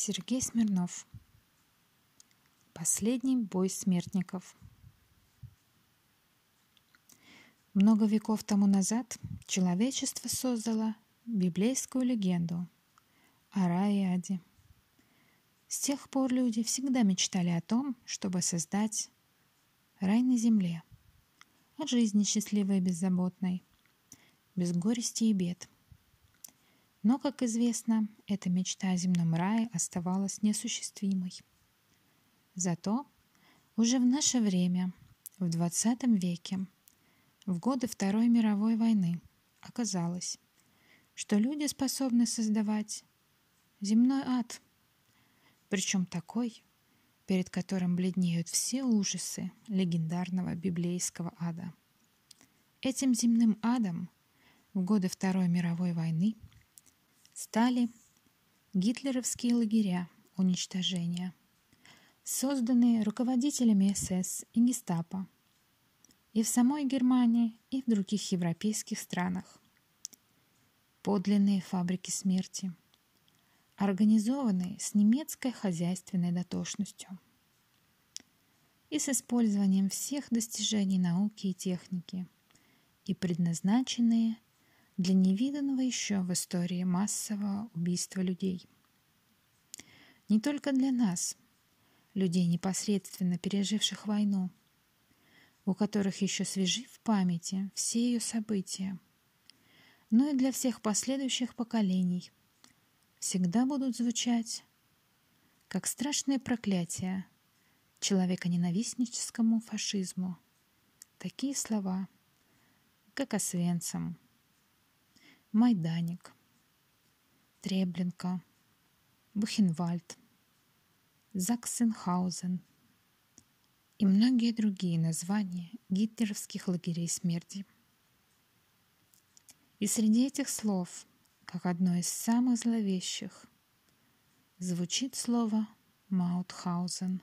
Сергей Смирнов. Последний бой смертников. Много веков тому назад человечество создало библейскую легенду о рае аде. С тех пор люди всегда мечтали о том, чтобы создать рай на земле, о жизни счастливой и беззаботной, без горести и бед – но, как известно, эта мечта о земном рае оставалась несуществимой. Зато уже в наше время, в XX веке, в годы Второй мировой войны, оказалось, что люди способны создавать земной ад, причем такой, перед которым бледнеют все ужасы легендарного библейского ада. Этим земным адом в годы Второй мировой войны – стали гитлеровские лагеря уничтожения, созданные руководителями СС и гестапо и в самой Германии, и в других европейских странах. Подлинные фабрики смерти, организованные с немецкой хозяйственной дотошностью и с использованием всех достижений науки и техники, и предназначенные для невиданного еще в истории массового убийства людей. Не только для нас, людей, непосредственно переживших войну, у которых еще свежи в памяти все ее события, но и для всех последующих поколений всегда будут звучать как страшные проклятия человеконенавистническому фашизму. Такие слова, как Освенцим, Майданик, Треблинка, Бухенвальд, Заксенхаузен и многие другие названия гитлеровских лагерей смерти. И среди этих слов, как одно из самых зловещих, звучит слово Маутхаузен.